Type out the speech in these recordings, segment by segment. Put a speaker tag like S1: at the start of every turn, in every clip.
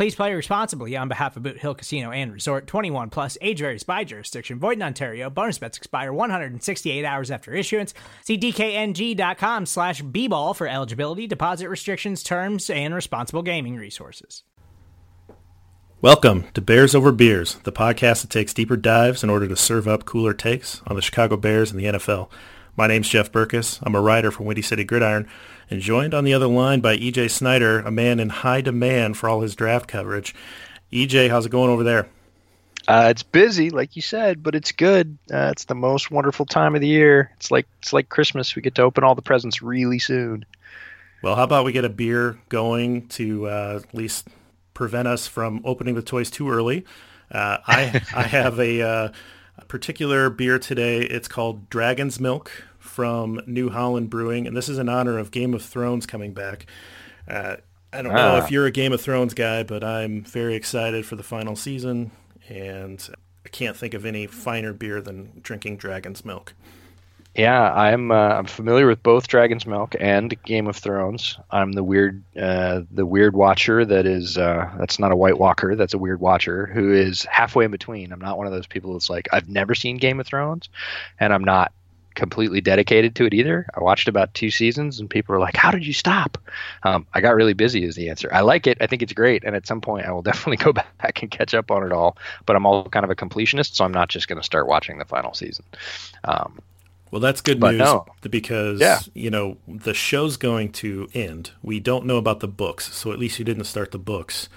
S1: Please play responsibly on behalf of Boot Hill Casino and Resort 21 plus age varies by jurisdiction. Void in Ontario. Bonus bets expire 168 hours after issuance. See DKNG.com slash B-ball for eligibility, deposit restrictions, terms, and responsible gaming resources.
S2: Welcome to Bears Over Beers, the podcast that takes deeper dives in order to serve up cooler takes on the Chicago Bears and the NFL. My name's Jeff Berckes. I'm a writer from Windy City Gridiron and joined on the other line by EJ Snyder, a man in high demand for all his draft coverage. EJ, how's it going over there?
S3: Uh, it's busy, like you said, but it's good. Uh, it's the most wonderful time of the year. It's like it's like Christmas. We get to open all the presents really soon.
S2: Well, how about we get a beer going to uh, at least prevent us from opening the toys too early? Uh, I I have a, uh, a particular beer today. It's called Dragon's Milk from New Holland Brewing, and this is in honor of Game of Thrones coming back. Uh, I don't know if ah. you're a Game of Thrones guy, but I'm very excited for the final season, and I can't think of any finer beer than drinking Dragon's Milk.
S3: Yeah, I'm uh, I'm familiar with both Dragon's Milk and Game of Thrones. I'm the weird uh, the weird watcher that is uh, that's not a White Walker. That's a weird watcher who is halfway in between. I'm not one of those people that's like I've never seen Game of Thrones, and I'm not completely dedicated to it either. I watched about two seasons, and people were like, "How did you stop?" Um, I got really busy. Is the answer. I like it. I think it's great, and at some point, I will definitely go back and catch up on it all. But I'm all kind of a completionist, so I'm not just going to start watching the final season. Um,
S2: well, that's good news no. because yeah. you know the show's going to end. We don't know about the books, so at least you didn't start the books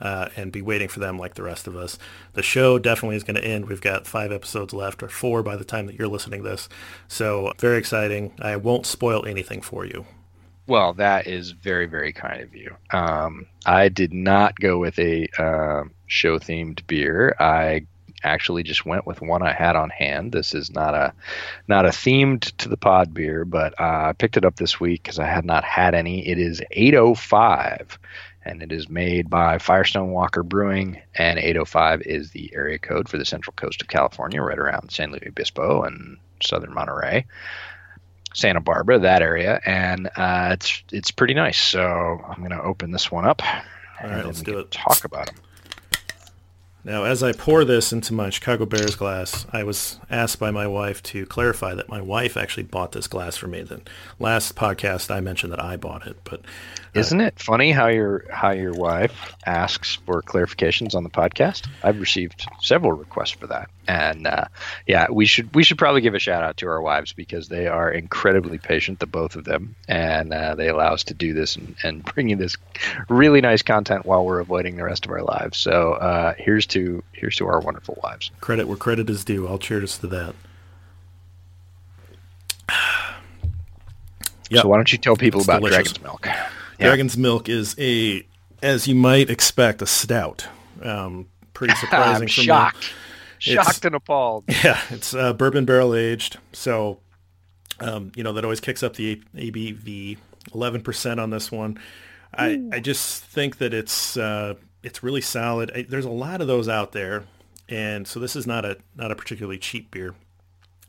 S2: uh, and be waiting for them like the rest of us. The show definitely is going to end. We've got five episodes left, or four by the time that you're listening to this. So very exciting. I won't spoil anything for you.
S3: Well, that is very, very kind of you. Um, I did not go with a uh, show themed beer. I actually just went with one I had on hand. This is not a not a themed to the pod beer, but uh, I picked it up this week because I had not had any. It is 805 and it is made by Firestone Walker Brewing. And 805 is the area code for the central coast of California, right around San Luis Obispo and southern Monterey, Santa Barbara, that area. And uh, it's it's pretty nice. So I'm going to open this one up.
S2: All right, let's do it.
S3: Talk about them.
S2: Now, as I pour this into my Chicago Bears glass, I was asked by my wife to clarify that my wife actually bought this glass for me. The last podcast I mentioned that I bought it, but
S3: isn't it funny how your how your wife asks for clarifications on the podcast? I've received several requests for that, and uh, yeah, we should we should probably give a shout out to our wives because they are incredibly patient, the both of them, and uh, they allow us to do this and, and bring you this really nice content while we're avoiding the rest of our lives. So uh, here's to here's to our wonderful wives.
S2: Credit where credit is due. I'll cheers to that.
S3: Yep. So why don't you tell people it's about delicious. Dragon's Milk?
S2: Yeah. Dragon's Milk is a, as you might expect, a stout. Um, pretty surprising.
S3: I'm shocked. Me. Shocked it's, and appalled.
S2: Yeah, it's uh, bourbon barrel aged, so um, you know that always kicks up the ABV. Eleven percent on this one. I, I just think that it's uh, it's really solid. I, there's a lot of those out there, and so this is not a not a particularly cheap beer.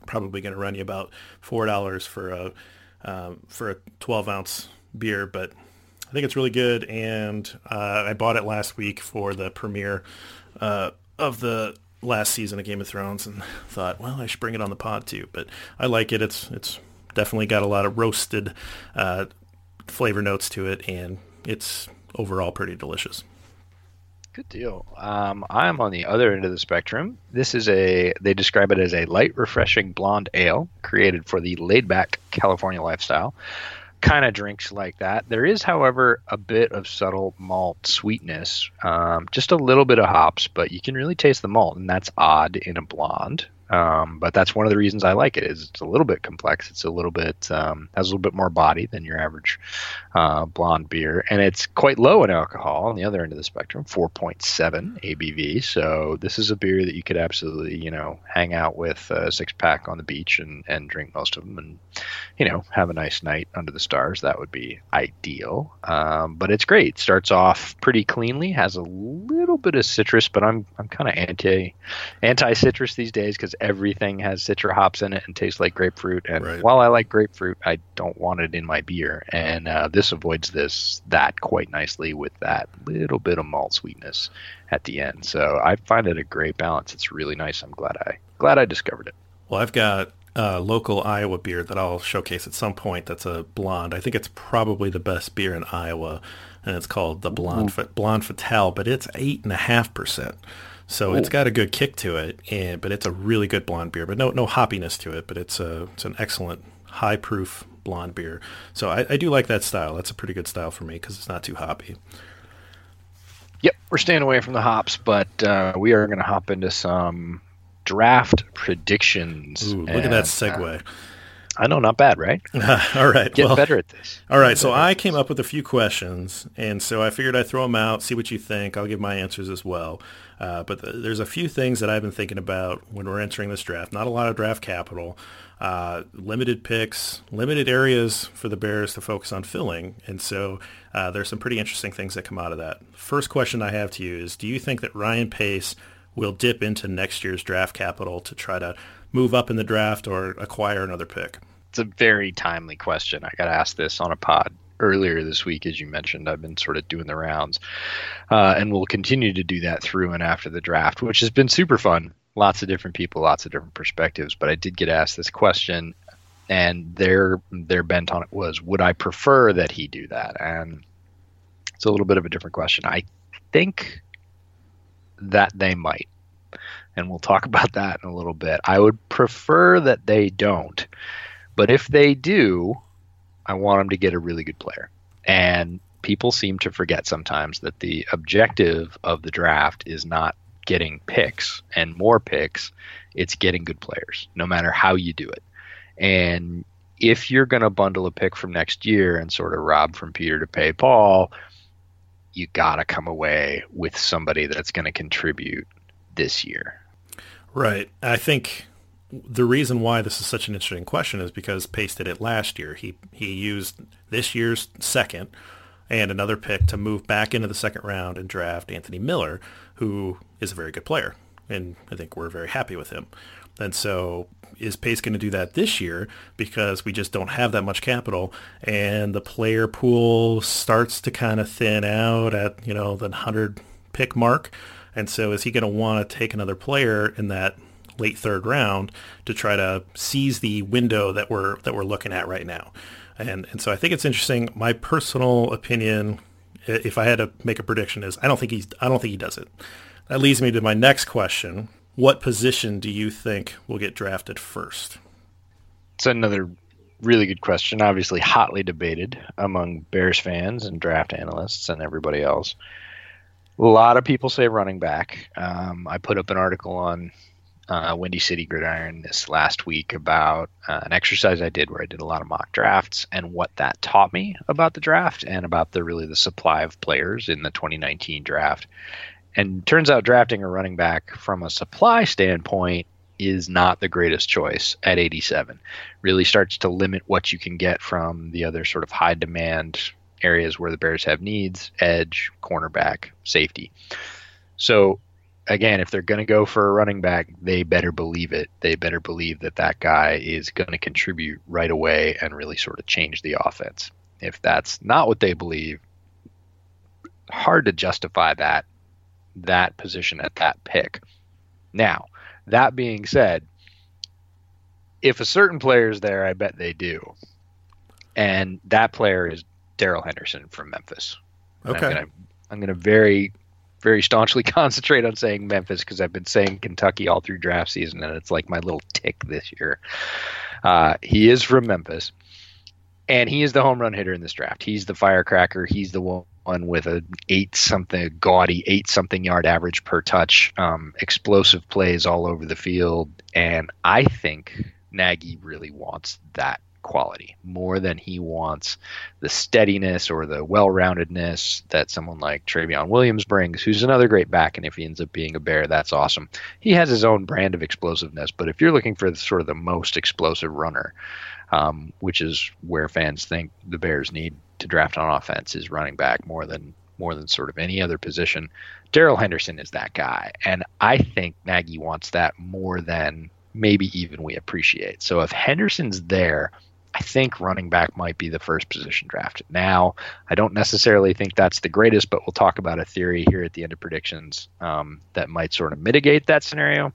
S2: Probably going to run you about four dollars for a um, for a 12 ounce beer, but I think it's really good, and uh, I bought it last week for the premiere uh, of the last season of Game of Thrones, and thought, well, I should bring it on the pod too. But I like it. It's it's definitely got a lot of roasted uh, flavor notes to it, and it's overall pretty delicious.
S3: Good deal. Um, I'm on the other end of the spectrum. This is a, they describe it as a light, refreshing blonde ale created for the laid back California lifestyle. Kind of drinks like that. There is, however, a bit of subtle malt sweetness, um, just a little bit of hops, but you can really taste the malt, and that's odd in a blonde. Um, but that's one of the reasons I like it. Is it's a little bit complex. It's a little bit um, has a little bit more body than your average uh, blonde beer, and it's quite low in alcohol. On the other end of the spectrum, 4.7 ABV. So this is a beer that you could absolutely you know hang out with a six pack on the beach and and drink most of them, and you know have a nice night under the stars. That would be ideal. Um, but it's great. Starts off pretty cleanly. Has a little bit of citrus, but I'm I'm kind of anti anti citrus these days because everything has citra hops in it and tastes like grapefruit. And right. while I like grapefruit, I don't want it in my beer. And uh, this avoids this that quite nicely with that little bit of malt sweetness at the end. So I find it a great balance. It's really nice. I'm glad I glad I discovered it.
S2: Well, I've got a local Iowa beer that I'll showcase at some point. That's a blonde. I think it's probably the best beer in Iowa, and it's called the Blonde Blonde Fatale. But it's eight and a half percent. So Ooh. it's got a good kick to it, and but it's a really good blonde beer. But no no hoppiness to it. But it's a it's an excellent high proof blonde beer. So I, I do like that style. That's a pretty good style for me because it's not too hoppy.
S3: Yep, we're staying away from the hops, but uh, we are going to hop into some draft predictions.
S2: Ooh, look and, at that segue. Uh,
S3: I know, not bad, right?
S2: all right,
S3: get well, better at this.
S2: All right, so I came up with a few questions, and so I figured I'd throw them out, see what you think. I'll give my answers as well. Uh, but the, there's a few things that I've been thinking about when we're entering this draft. Not a lot of draft capital, uh, limited picks, limited areas for the Bears to focus on filling, and so uh, there's some pretty interesting things that come out of that. First question I have to you is: Do you think that Ryan Pace will dip into next year's draft capital to try to move up in the draft or acquire another pick?
S3: It's a very timely question. I got asked this on a pod earlier this week, as you mentioned. I've been sort of doing the rounds, uh, and we'll continue to do that through and after the draft, which has been super fun. Lots of different people, lots of different perspectives. But I did get asked this question, and their their bent on it was, would I prefer that he do that? And it's a little bit of a different question. I think that they might and we'll talk about that in a little bit. I would prefer that they don't, but if they do, I want them to get a really good player. And people seem to forget sometimes that the objective of the draft is not getting picks and more picks, it's getting good players, no matter how you do it. And if you're going to bundle a pick from next year and sort of rob from Peter to pay Paul, you got to come away with somebody that's going to contribute this year.
S2: Right. I think the reason why this is such an interesting question is because Pace did it last year. He he used this year's second and another pick to move back into the second round and draft Anthony Miller, who is a very good player, and I think we're very happy with him. And so is Pace going to do that this year because we just don't have that much capital and the player pool starts to kind of thin out at, you know, the 100 pick mark? And so is he going to want to take another player in that late third round to try to seize the window that we're that we're looking at right now? And and so I think it's interesting. My personal opinion, if I had to make a prediction, is I don't think he's I don't think he does it. That leads me to my next question. What position do you think will get drafted first?
S3: It's another really good question. Obviously, hotly debated among Bears fans and draft analysts and everybody else. A lot of people say running back. Um, I put up an article on uh, Windy City Gridiron this last week about uh, an exercise I did where I did a lot of mock drafts and what that taught me about the draft and about the really the supply of players in the 2019 draft. And turns out drafting a running back from a supply standpoint is not the greatest choice at 87. Really starts to limit what you can get from the other sort of high demand areas where the Bears have needs edge, cornerback, safety. So, again, if they're going to go for a running back, they better believe it. They better believe that that guy is going to contribute right away and really sort of change the offense. If that's not what they believe, hard to justify that that position at that pick. Now, that being said, if a certain player is there, I bet they do. And that player is Darrell Henderson from Memphis.
S2: Okay.
S3: I'm gonna, I'm gonna very very staunchly concentrate on saying Memphis because I've been saying Kentucky all through draft season, and it's like my little tick this year. Uh, he is from Memphis, and he is the home run hitter in this draft. He's the firecracker. He's the one with a eight something gaudy eight something yard average per touch, um, explosive plays all over the field, and I think Nagy really wants that quality more than he wants the steadiness or the well-roundedness that someone like Trayveon Williams brings, who's another great back. And if he ends up being a bear, that's awesome. He has his own brand of explosiveness, but if you're looking for the, sort of the most explosive runner, um, which is where fans think the Bears need to draft on offense, is running back more than more than sort of any other position. Darrell Henderson is that guy, and I think Nagy wants that more than maybe even we appreciate. So if Henderson's there, I think running back might be the first position drafted. Now, I don't necessarily think that's the greatest, but we'll talk about a theory here at the end of predictions um, that might sort of mitigate that scenario.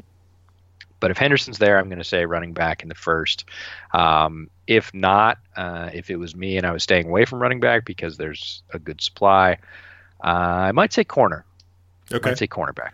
S3: But if Henderson's there, I'm going to say running back in the first. Um, if not, uh, if it was me and I was staying away from running back because there's a good supply, uh, I might say corner.
S2: Okay.
S3: I'd say cornerback.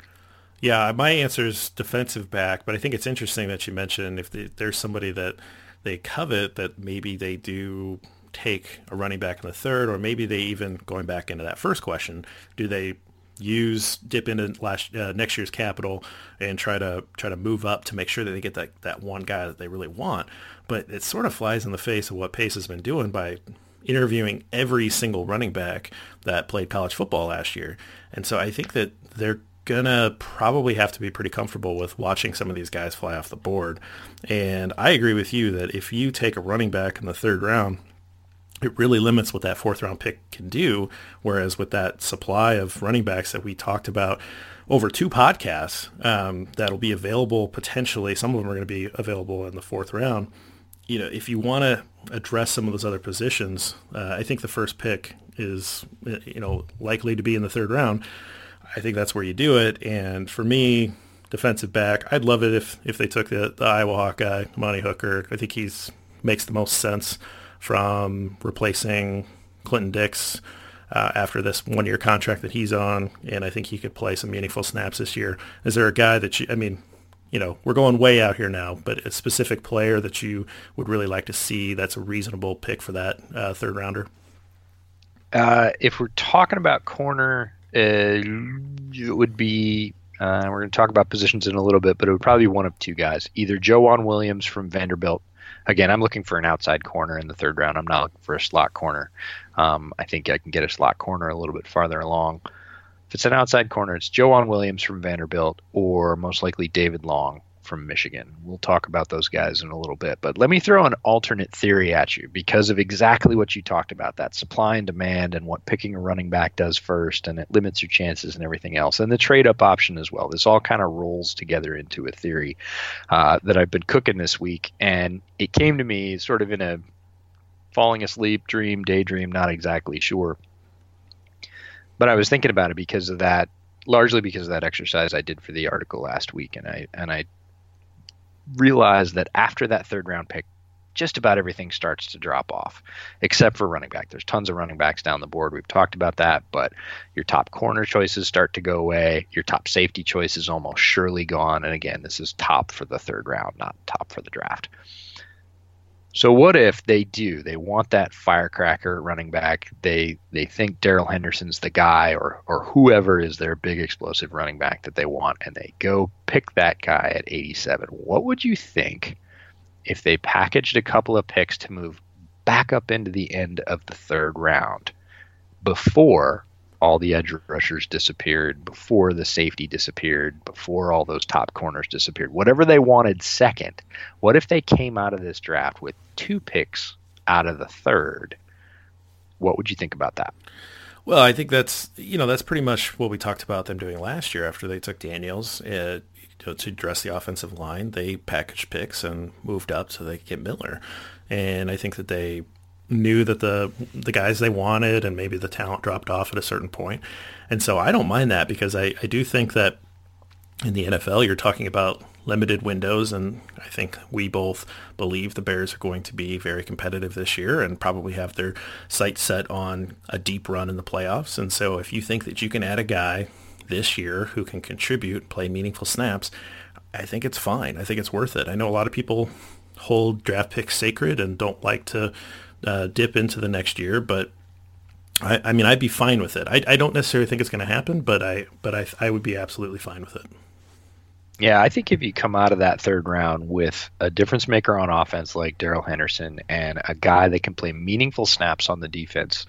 S2: Yeah, my answer is defensive back, but I think it's interesting that you mentioned if there's somebody that – they covet that maybe they do take a running back in the third, or maybe they even going back into that first question, do they use dip into last uh, next year's capital and try to try to move up to make sure that they get that that one guy that they really want. But it sort of flies in the face of what Pace has been doing by interviewing every single running back that played college football last year. And so I think that they're gonna probably have to be pretty comfortable with watching some of these guys fly off the board. And I agree with you that if you take a running back in the third round, it really limits what that fourth round pick can do. Whereas with that supply of running backs that we talked about over two podcasts um, that'll be available potentially, some of them are going to be available in the fourth round. You know, if you want to address some of those other positions, uh, I think the first pick is, you know, likely to be in the third round. I think that's where you do it. And for me, defensive back, I'd love it if if they took the, the Iowa Hawkeye, Amani Hooker. I think he's makes the most sense from replacing Clinton Dix uh, after this one year contract that he's on, and I think he could play some meaningful snaps this year. Is there a guy that you? I mean, you know, we're going way out here now, but a specific player that you would really like to see that's a reasonable pick for that uh, third rounder?
S3: Uh, if we're talking about corner, uh, it would be uh, we're going to talk about positions in a little bit, but it would probably be one of two guys, either Joejuan Williams from Vanderbilt. Again, I'm looking for an outside corner in the third round. I'm not looking for a slot corner. Um, I think I can get a slot corner a little bit farther along. If it's an outside corner, it's Joejuan Williams from Vanderbilt, or most likely David Long from Michigan. We'll talk about those guys in a little bit. But let me throw an alternate theory at you because of exactly what you talked about that supply and demand and what picking a running back does first, and it limits your chances and everything else, and the trade up option as well. This all kind of rolls together into a theory uh, that I've been cooking this week. And it came to me sort of in a falling asleep dream, daydream, not exactly sure. But I was thinking about it because of that largely because of that exercise I did for the article last week, and I and I realize that after that third round pick, just about everything starts to drop off, except for running back. There's tons of running backs down the board. We've talked about that, but your top corner choices start to go away. Your top safety choice is almost surely gone. And again, this is top for the third round, not top for the draft. So what if they do? They want that firecracker running back. They they think Darrell Henderson's the guy, or or whoever is their big explosive running back that they want, and they go pick that guy at 87. What would you think if they packaged a couple of picks to move back up into the end of the third round before all the edge rushers disappeared, before the safety disappeared, before all those top corners disappeared, whatever they wanted second, what if they came out of this draft with two picks out of the third? What would you think about that?
S2: Well, I think that's you know that's pretty much what we talked about them doing last year after they took Daniels uh, to address the offensive line. They packaged picks and moved up so they could get Miller, and I think that they knew that the the guys they wanted and maybe the talent dropped off at a certain point. And so I don't mind that because I, I do think that in the NFL you're talking about limited windows and I think we both believe the Bears are going to be very competitive this year and probably have their sights set on a deep run in the playoffs. And so if you think that you can add a guy this year who can contribute, play meaningful snaps, I think it's fine. I think it's worth it. I know a lot of people hold draft picks sacred and don't like to uh, dip into the next year, but I, I, mean, I'd be fine with it. I, I don't necessarily think it's going to happen, but I but I, I would be absolutely fine with it.
S3: Yeah, I think if you come out of that third round with a difference maker on offense like Darrell Henderson and a guy that can play meaningful snaps on the defense,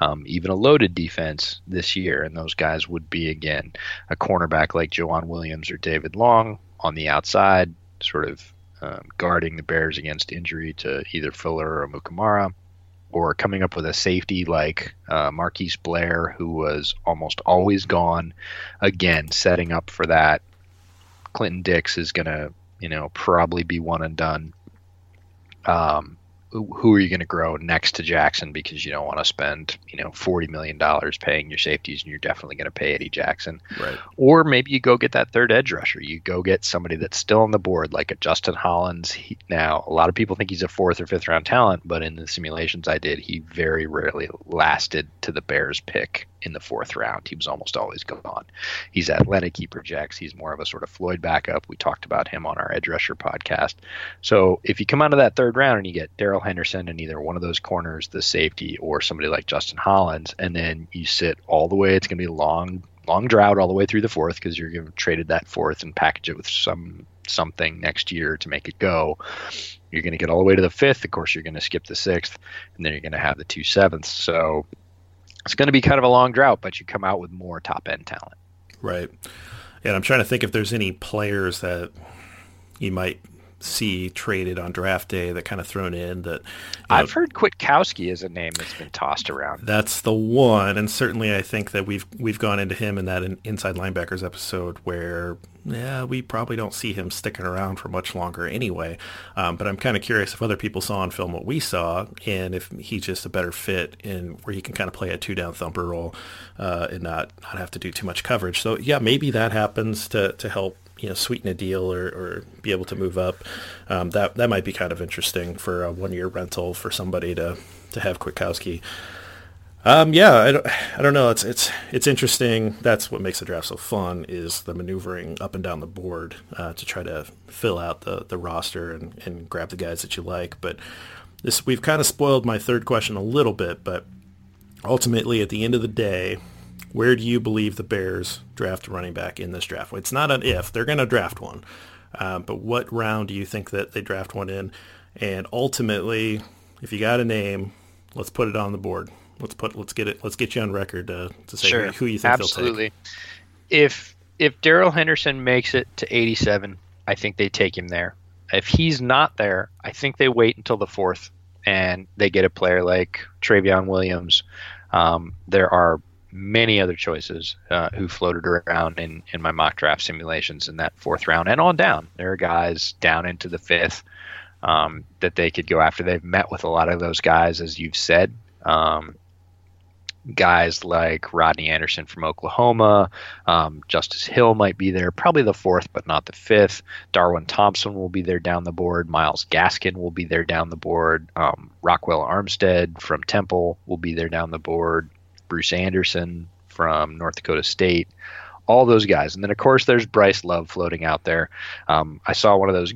S3: um, even a loaded defense this year, and those guys would be again a cornerback like Joejuan Williams or David Long on the outside, sort of um, guarding the Bears against injury to either Fuller or Amukamara, or coming up with a safety like uh, Marquise Blair, who was almost always gone, again setting up for that Clinton Dix is going to, you know, probably be one and done. Um, who are you going to grow next to Jackson because you don't want to spend you know forty million dollars paying your safeties and you're definitely going to pay Eddie Jackson,
S2: right?
S3: Or maybe you go get that third edge rusher. You go get somebody that's still on the board like a Justin Hollins. He, now a lot of people think he's a fourth or fifth round talent, but in the simulations I did, he very rarely lasted to the Bears pick in the fourth round. He was almost always gone. He's athletic. He projects. He's more of a sort of Floyd backup. We talked about him on our edge rusher podcast. So if you come out of that third round and you get Darrell Henderson in either one of those corners, the safety, or somebody like Justin Hollins, and then you sit all the way, it's going to be long, long drought all the way through the fourth because you're going to traded that fourth and package it with some something next year to make it go. You're going to get all the way to the fifth. Of course, you're going to skip the sixth, and then you're going to have the two sevenths. So it's going to be kind of a long drought, but you come out with more top end talent.
S2: Right. And I'm trying to think if there's any players that you might see traded on draft day that kind of thrown in that
S3: I've heard Kwiatkoski is a name that's been tossed around.
S2: That's the one, and certainly I think that we've we've gone into him in that inside linebackers episode where yeah we probably don't see him sticking around for much longer anyway. Um, but I'm kind of curious if other people saw on film what we saw and if he's just a better fit in where he can kind of play a two down thumper role uh, and not not have to do too much coverage. So yeah, maybe that happens to to help you know sweeten a deal or, or be able to move up. Um, that that might be kind of interesting for a one year rental for somebody to to have Kwiatkoski. Um, yeah, I don't, I don't know. It's it's it's interesting. That's what makes the draft so fun is the maneuvering up and down the board uh, to try to fill out the, the roster and, and grab the guys that you like. But this we've kind of spoiled my third question a little bit. But ultimately, at the end of the day, where do you believe the Bears draft a running back in this draft? It's not an if; they're going to draft one. Uh, but what round do you think that they draft one in? And ultimately, if you got a name, let's put it on the board. Let's put let's get it let's get you on record to, to say
S3: sure.
S2: who, you think
S3: Absolutely.
S2: they'll take.
S3: If if Darrell Henderson makes it to 87, I think they take him there. If he's not there, I think they wait until the fourth and they get a player like Trayveon Williams. Um, there are many other choices uh, who floated around in, in my mock draft simulations in that fourth round and on down. There are guys down into the fifth um, that they could go after. They've met with a lot of those guys, as you've said. Um, guys like Rodney Anderson from Oklahoma, um, Justice Hill might be there, probably the fourth, but not the fifth. Darwin Thompson will be there down the board. Myles Gaskin will be there down the board. Um, Ryquell Armstead from Temple will be there down the board. Bruce Anderson from North Dakota State, all those guys. And then, of course, there's Bryce Love floating out there. Um, I saw one of those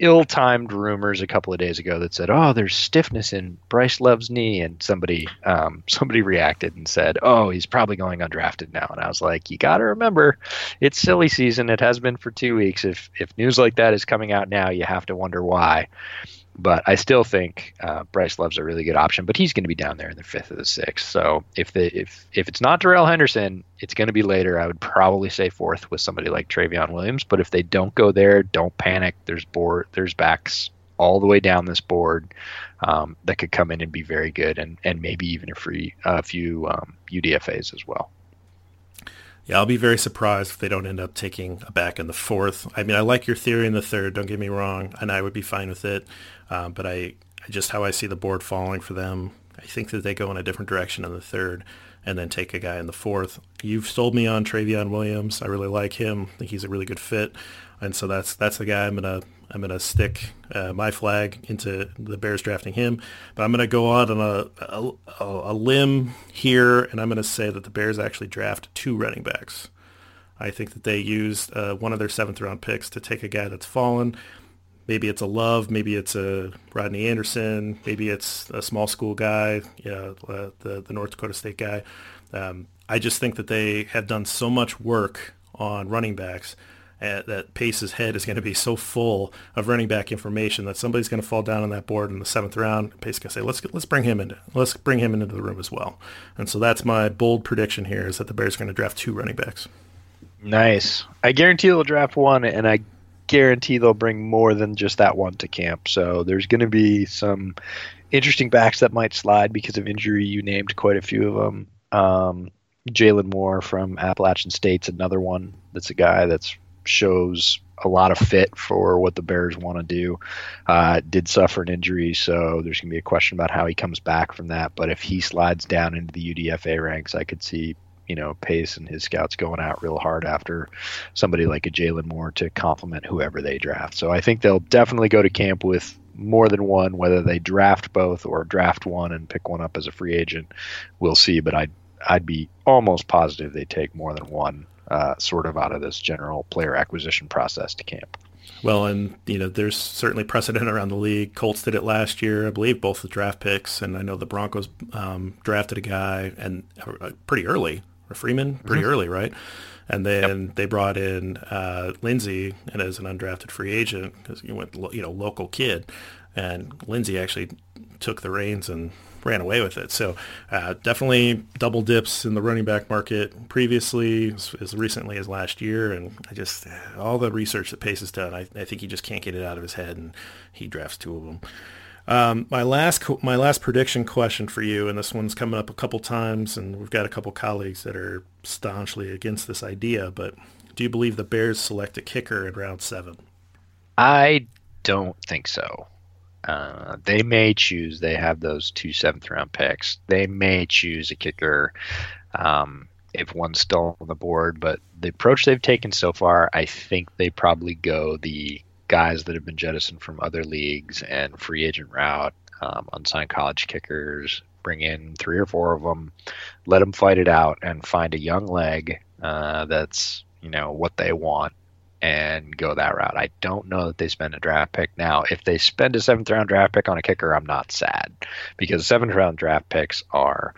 S3: ill-timed rumors a couple of days ago that said, "Oh, there's stiffness in Bryce Love's knee," and somebody um, somebody reacted and said, "Oh, he's probably going undrafted now." And I was like, "You got to remember, it's silly season. It has been for two weeks. If if news like that is coming out now, you have to wonder why." But I still think uh, Bryce Love's a really good option, but he's going to be down there in the fifth or the sixth. So if the if if it's not Darrell Henderson, it's going to be later. I would probably say fourth with somebody like Trayveon Williams. But if they don't go there, don't panic. There's board there's backs all the way down this board um, that could come in and be very good, and and maybe even a free a few um, UDFA's as well.
S2: Yeah, I'll be very surprised if they don't end up taking a back in the fourth. I mean, I like your theory in the third. Don't get me wrong, and I would be fine with it. Uh, but I just how I see the board falling for them. I think that they go in a different direction in the third, and then take a guy in the fourth. You've sold me on Trayveon Williams. I really like him. I think he's a really good fit, and so that's that's the guy I'm gonna I'm gonna stick uh, my flag into the Bears drafting him. But I'm gonna go out on a, a, a limb here, and I'm gonna say that the Bears actually draft two running backs I think that they used uh, one of their seventh round picks to take a guy that's fallen. Maybe it's a Love, maybe it's a Rodney Anderson, maybe it's a small school guy, yeah, uh, the the North Dakota State guy. Um, I just think that they have done so much work on running backs uh, that Pace's head is going to be so full of running back information that somebody's going to fall down on that board in the seventh round. Pace to say, "Let's let's bring him into let's bring him into the room as well." And so that's my bold prediction here: is that the Bears are going to draft two running backs.
S3: Nice. I guarantee they'll draft one, and I guarantee they'll bring more than just that one to camp. So there's going to be some interesting backs that might slide because of injury. You named quite a few of them. Um, Jalin Moore from Appalachian State's another one. That's a guy that shows a lot of fit for what the Bears want to do. Uh, did suffer an injury, so there's going to be a question about how he comes back from that. But if he slides down into the UDFA ranks, I could see you know Pace and his scouts going out real hard after somebody like a Jalin Moore to complement whoever they draft. So I think they'll definitely go to camp with more than one. Whether they draft both or draft one and pick one up as a free agent, we'll see. But I'd I'd be almost positive they take more than one uh, sort of out of this general player acquisition process to camp.
S2: Well, and you know, there's certainly precedent around the league. Colts did it last year, I believe, both the draft picks, and I know the Broncos um, drafted a guy and uh, pretty early, Freeman, pretty mm-hmm. early, right? And then yep. they brought in uh, Lindsay, and as an undrafted free agent, because he went, you know, local kid, and Lindsay actually took the reins and ran away with it. So uh, definitely double dips in the running back market previously, as, as, recently as last year. And I just, all the research that Pace has done, I, I think he just can't get it out of his head, and he drafts two of them. Um, my last my last prediction question for you, and this one's coming up a couple times, and we've got a couple colleagues that are staunchly against this idea. But do you believe the Bears select a kicker in round seven?
S3: I don't think so. Uh, they may choose. They have those two seventh round picks. They may choose a kicker um, if one's still on the board. But the approach they've taken so far, I think they probably go the guys that have been jettisoned from other leagues and free agent route, um, unsigned college kickers. Bring in three or four of them, let them fight it out, and find a young leg uh, that's you know what they want and go that route. I don't know that they spend a draft pick. Now, if they spend a seventh round draft pick on a kicker, I'm not sad because seventh round draft picks are.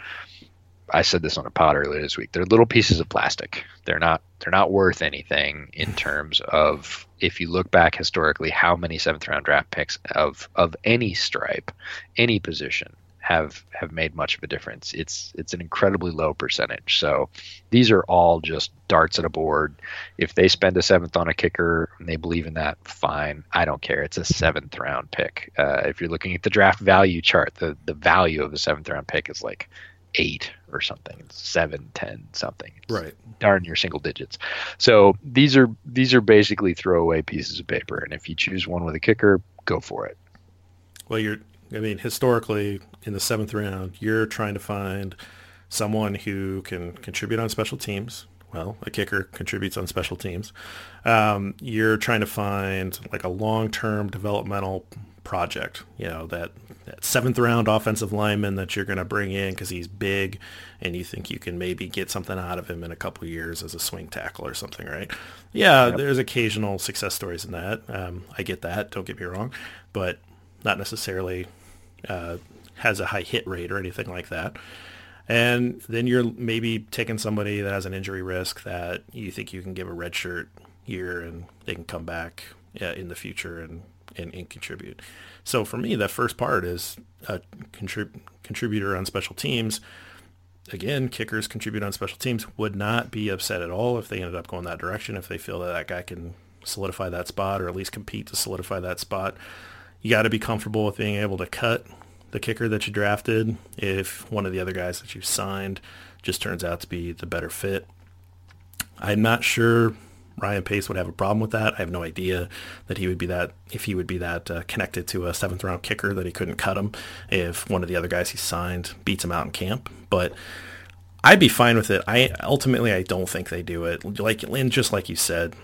S3: I said this on a pod earlier this week. They're little pieces of plastic. They're not. They're not worth anything in terms of if you look back historically, how many seventh round draft picks of of any stripe, any position have have made much of a difference. It's it's an incredibly low percentage. So these are all just darts at a board. If they spend a seventh on a kicker and they believe in that, fine. I don't care. It's a seventh round pick. Uh, if you're looking at the draft value chart, the the value of a seventh round pick is like eight or something. It's seven, ten, something. It's
S2: right.
S3: Darn near single digits. So these are these are basically throwaway pieces of paper. And if you choose one with a kicker, go for it.
S2: Well, you're I mean, historically, in the seventh round, you're trying to find someone who can contribute on special teams. Well, a kicker contributes on special teams. Um, you're trying to find like a long-term developmental project. You know that, that seventh round offensive lineman that you're going to bring in because he's big, and you think you can maybe get something out of him in a couple years as a swing tackle or something, right? Yeah, yep. there's occasional success stories in that. Um, I get that. Don't get me wrong, but not necessarily uh, has a high hit rate or anything like that. And then you're maybe taking somebody that has an injury risk that you think you can give a red shirt year and they can come back uh, in the future and, and, and, contribute. So for me, that first part is a contrib- contributor on special teams. Again, kickers contribute on special teams would not be upset at all if they ended up going that direction, if they feel that that guy can solidify that spot or at least compete to solidify that spot you got to be comfortable with being able to cut the kicker that you drafted if one of the other guys that you signed just turns out to be the better fit. I'm not sure Ryan Pace would have a problem with that. I have no idea that he would be that if he would be that uh, connected to a seventh round kicker that he couldn't cut him if one of the other guys he signed beats him out in camp. But I'd be fine with it. I ultimately I don't think they do it. Like and just like you said,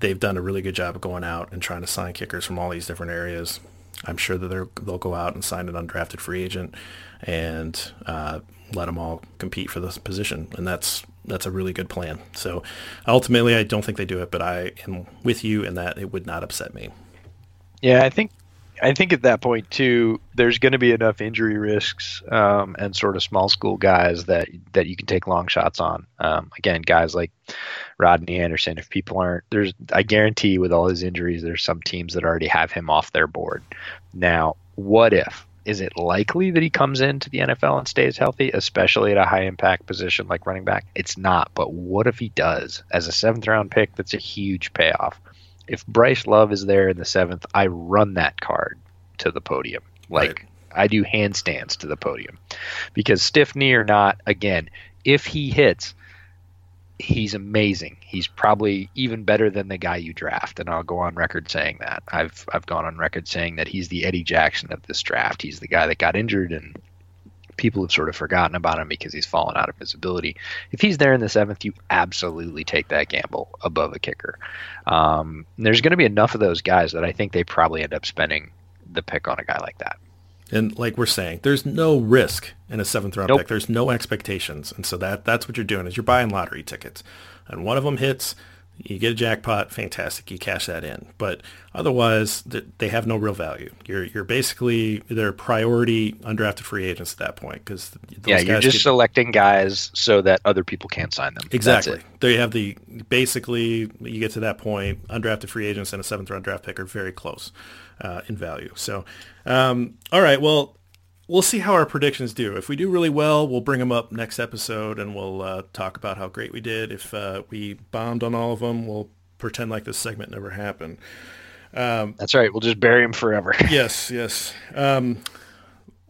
S2: they've done a really good job of going out and trying to sign kickers from all these different areas. I'm sure that they'll go out and sign an undrafted free agent and uh, let them all compete for this position. And that's that's a really good plan. So ultimately, I don't think they do it, but I am with you in that it would not upset me.
S3: Yeah, I think I think at that point too, there's going to be enough injury risks um, and sort of small school guys that that you can take long shots on. Um, again, guys like Rodney Anderson. If people aren't there's, I guarantee with all his injuries, there's some teams that already have him off their board. Now, what if? Is it likely that he comes into the NFL and stays healthy, especially at a high impact position like running back? It's not. But what if he does? As a seventh round pick, that's a huge payoff if Bryce Love is there in the seventh, I run that card to the podium. Like right. I do handstands to the podium. Because stiff knee or not, again, if he hits, he's amazing. He's probably even better than the guy you draft, and I'll go on record saying that. I've I've gone on record saying that he's the Eddie Jackson of this draft. He's the guy that got injured and people have sort of forgotten about him because he's fallen out of visibility. If he's there in the seventh, you absolutely take that gamble above a kicker. Um, there's going to be enough of those guys that I think they probably end up spending the pick on a guy like that.
S2: And like we're saying, there's no risk in a seventh round nope. pick. There's no expectations, and so that that's what you're doing is you're buying lottery tickets, and one of them hits you get a jackpot, fantastic. You cash that in. But otherwise, they have no real value. You're you're basically their priority undrafted free agents at that point because
S3: yeah, you're just get, selecting guys so that other people can't sign them.
S2: Exactly. They have the basically you get to that point. Undrafted free agents and a seventh round draft pick are very close uh, in value. So, um, all right. Well, we'll see how our predictions do. If we do really well, we'll bring them up next episode and we'll uh, talk about how great we did. If uh, we bombed on all of them, we'll pretend like this segment never happened.
S3: Um, That's right. We'll just bury them forever.
S2: yes, yes. Um,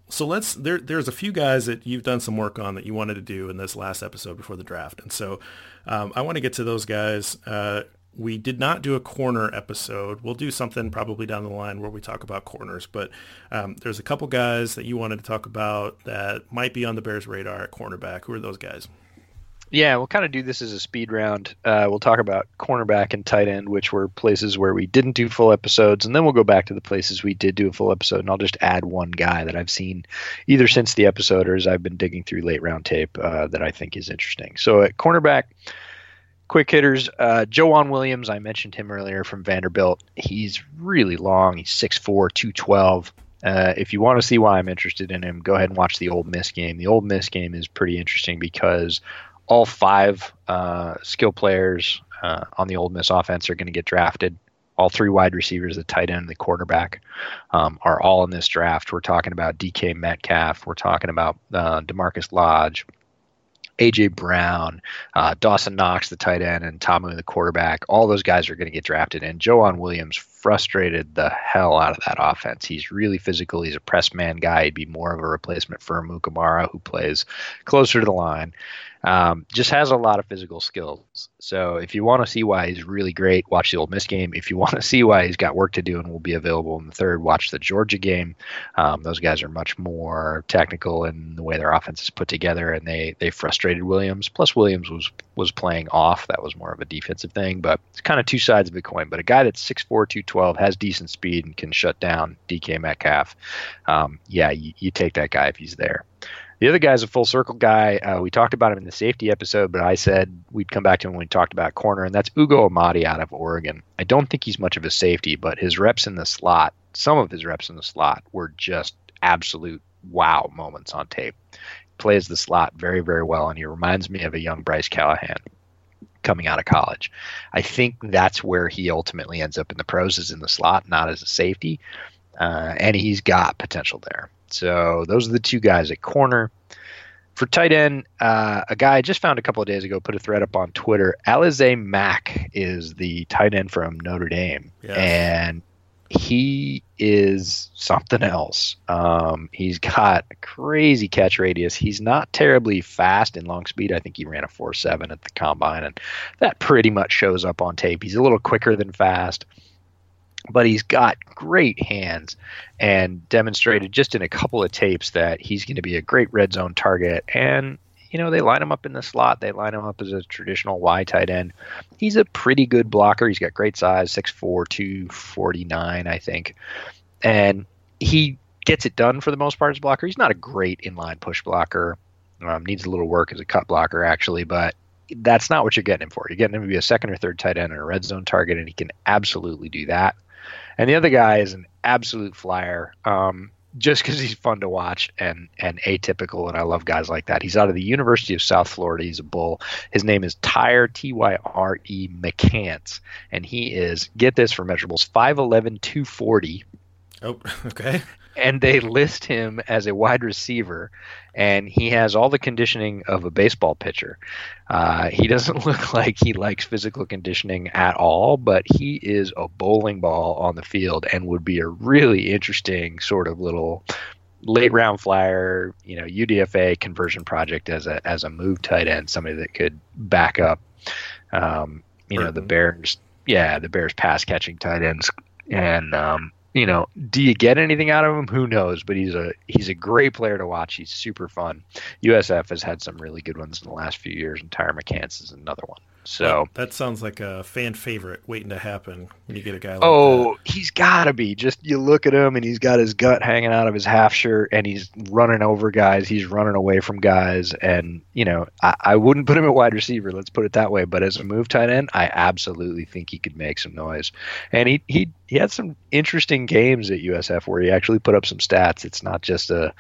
S2: so let's there. There's a few guys that you've done some work on that you wanted to do in this last episode before the draft, and so um, I want to get to those guys. Uh, we did not do a corner episode. We'll do something probably down the line where we talk about corners, but um, there's a couple guys that you wanted to talk about that might be on the Bears' radar at cornerback. Who are those guys?
S3: Yeah, we'll kind of do this as a speed round. Uh, we'll talk about cornerback and tight end, which were places where we didn't do full episodes, and then we'll go back to the places we did do a full episode. And I'll just add one guy that I've seen either since the episode or as I've been digging through late round tape uh, that I think is interesting. So at cornerback, quick hitters. Uh, Joejuan Williams, I mentioned him earlier from Vanderbilt. He's really long. He's 6'4", 212. Uh, if you want to see why I'm interested in him, go ahead and watch the Ole Miss game. The Ole Miss game is pretty interesting because all five uh, skill players uh, on the Ole Miss offense are going to get drafted. All three wide receivers, the tight end, the quarterback, um, are all in this draft. We're talking about DK Metcalf. We're talking about uh, DaMarkus Lodge. AJ Brown, uh, Dawson Knox, the tight end, and Ta'amu, the quarterback. All those guys are going to get drafted. And Joejuan Williams frustrated the hell out of that offense. He's really physical. He's a press man guy. He'd be more of a replacement for Amukamara, who plays closer to the line. Um, just has a lot of physical skills. So if you want to see why he's really great, watch the Ole Miss game. If you want to see why he's got work to do and will be available in the third, watch the Georgia game. Um, those guys are much more technical in the way their offense is put together, and they they frustrated Williams. Plus Williams was was playing off. That was more of a defensive thing, but it's kind of two sides of the coin. But a guy that's 6'4", 212, has decent speed and can shut down DK Metcalf. Um, yeah, you, you take that guy if he's there. The other guy's a full circle guy. Uh, we talked about him in the safety episode, but I said we'd come back to him when we talked about corner, and that's Ugo Amadi out of Oregon. I don't think he's much of a safety, but his reps in the slot, some of his reps in the slot, were just absolute wow moments on tape. He plays the slot very, very well, and he reminds me of a young Bryce Callahan coming out of college. I think that's where he ultimately ends up in the pros is in the slot, not as a safety. Uh, and he's got potential there. So those are the two guys at corner. For tight end, uh, a guy I just found a couple of days ago put a thread up on Twitter. Alize Mack is the tight end from Notre Dame, and he is something else. Um, he's got a crazy catch radius. He's not terribly fast in long speed. I think he ran a four seven at the combine, and that pretty much shows up on tape. He's a little quicker than fast but he's got great hands and demonstrated just in a couple of tapes that he's going to be a great red zone target. And, you know, they line him up in the slot. They line him up as a traditional Y tight end. He's a pretty good blocker. He's got great size, 6'4, 249, I think. And he gets it done for the most part as a blocker. He's not a great inline push blocker. Um, needs a little work as a cut blocker, actually, but that's not what you're getting him for. You're getting him to be a second or third tight end and a red zone target, and he can absolutely do that. And the other guy is an absolute flyer. Um, just because he's fun to watch and and atypical, and I love guys like that. He's out of the University of South Florida. He's a bull. His name is Tyre T Y R E McCants, and he is get this for measurables 5'11", 240.
S2: Oh, okay
S3: and they list him as a wide receiver, and he has all the conditioning of a baseball pitcher. Uh, he doesn't look like he likes physical conditioning at all, but he is a bowling ball on the field and would be a really interesting sort of little late round flyer, you know, UDFA conversion project as a as a move tight end, somebody that could back up, um, you know, the Bears. Yeah, the Bears pass catching tight ends, and um, you know, do you get anything out of him? Who knows? But he's a he's a great player to watch. He's super fun. USF has had some really good ones in the last few years, and Tyre McCants is another one. So well,
S2: that sounds like a fan favorite waiting to happen when you get a guy like
S3: oh,
S2: that.
S3: he's got to be. Just you look at him and he's got his gut hanging out of his half shirt and he's running over guys. He's running away from guys. And, you know, I, I wouldn't put him at wide receiver, let's put it that way. But as a move tight end, I absolutely think he could make some noise. And he, he, he had some interesting games at USF where he actually put up some stats. It's not just a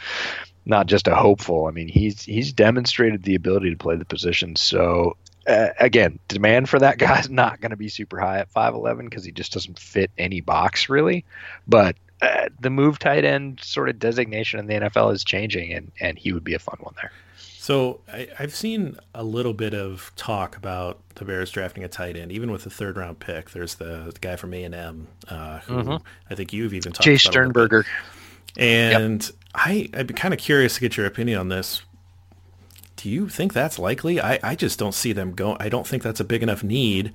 S3: not just a hopeful. I mean, he's he's demonstrated the ability to play the position. So uh, again, demand for that guy is not going to be super high at 5'11 because he just doesn't fit any box really. But uh, the move tight end sort of designation in the NFL is changing, and, and he would be a fun one there.
S2: So I, have seen a little bit of talk about the Bears drafting a tight end, even with the third round pick. There's the, the guy from A and M, uh, who mm-hmm. I think you've even talked.
S3: Jace Sternberger.
S2: And yep. I I'd be kind of curious to get your opinion on this do you think that's likely? I, I just don't see them going. I don't think that's a big enough need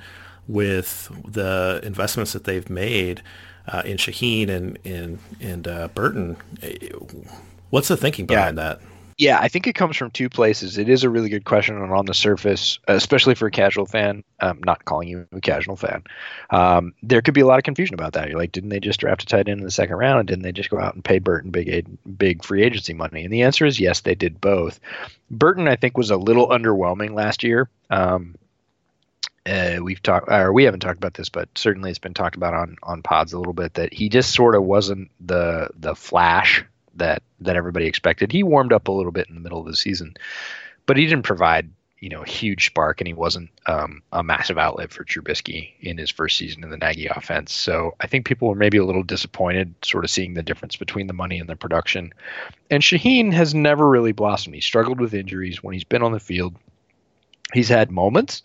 S2: with the investments that they've made uh, in Shaheen and in and uh, Burton. What's the thinking behind yeah. that?
S3: Yeah, I think it comes from two places. It is a really good question, and on the surface, especially for a casual fan, I'm not calling you a casual fan, um, there could be a lot of confusion about that. You're like, didn't they just draft a tight end in the second round, didn't they just go out and pay Burton big big free agency money? And the answer is yes, they did both. Burton, I think, was a little underwhelming last year. Um, uh, we've talked, or we haven't talked about this, but certainly it's been talked about on on pods a little bit that he just sort of wasn't the the flash that that everybody expected. He warmed up a little bit in the middle of the season, but he didn't provide you know a huge spark, and he wasn't um, a massive outlet for Trubisky in his first season in the Nagy offense. So I think people were maybe a little disappointed, sort of seeing the difference between the money and the production. And Shaheen has never really blossomed. He struggled with injuries when he's been on the field. He's had moments.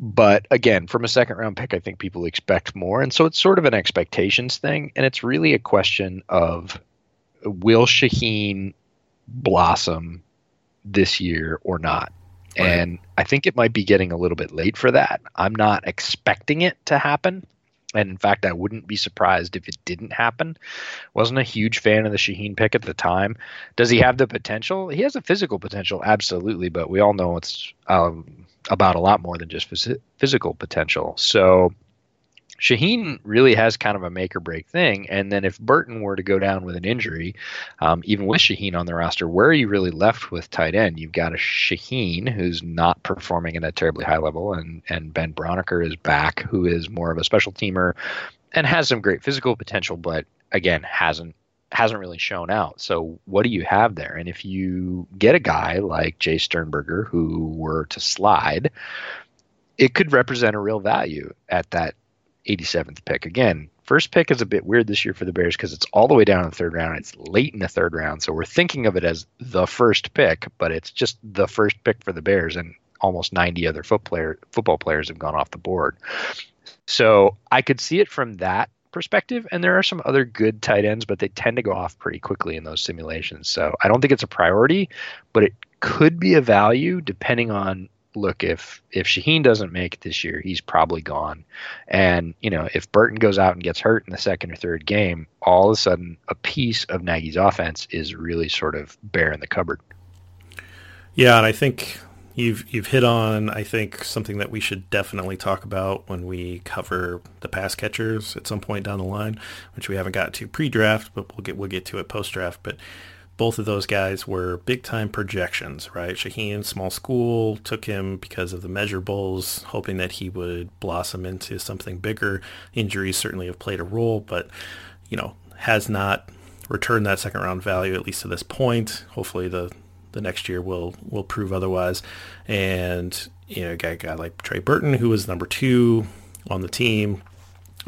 S3: But again, from a second round pick, I think people expect more. And so it's sort of an expectations thing. And it's really a question of will Shaheen blossom this year or not? Right. And I think it might be getting a little bit late for that. I'm not expecting it to happen. And in fact, I wouldn't be surprised if it didn't happen. Wasn't a huge fan of the Shaheen pick at the time. Does he have the potential? He has a physical potential, absolutely. But we all know it's um, about a lot more than just phys- physical potential. So Shaheen really has kind of a make or break thing. And then if Burton were to go down with an injury, um, even with Shaheen on the roster, where are you really left with tight end? You've got a Shaheen who's not performing at a terribly high level, and, and Ben Braunecker is back, who is more of a special teamer and has some great physical potential, but again, hasn't hasn't really shown out. So what do you have there? And if you get a guy like Jace Sternberger who were to slide, it could represent a real value at that 87th pick. Again, first pick is a bit weird this year for the Bears because it's all the way down in the third round. It's late in the third round. So we're thinking of it as the first pick, but it's just the first pick for the Bears, and almost 90 other foot player, football players have gone off the board. So I could see it from that perspective. And there are some other good tight ends, but they tend to go off pretty quickly in those simulations. So I don't think it's a priority, but it could be a value depending on look, if if Shaheen doesn't make it this year, he's probably gone. And you know, if Burton goes out and gets hurt in the second or third game, all of a sudden a piece of Nagy's offense is really sort of bare in the cupboard.
S2: Yeah, and I think you've you've hit on I think something that we should definitely talk about when we cover the pass catchers at some point down the line, which we haven't got to pre-draft, but we'll get we'll get to it post-draft. But both of those guys were big time projections, right? Shaheen, small school, took him because of the measurables, hoping that he would blossom into something bigger. Injuries certainly have played a role, but, you know, has not returned that second round value, at least to this point. Hopefully the, the next year will, will prove otherwise. And, you know, a guy, guy like Trey Burton, who was number two on the team,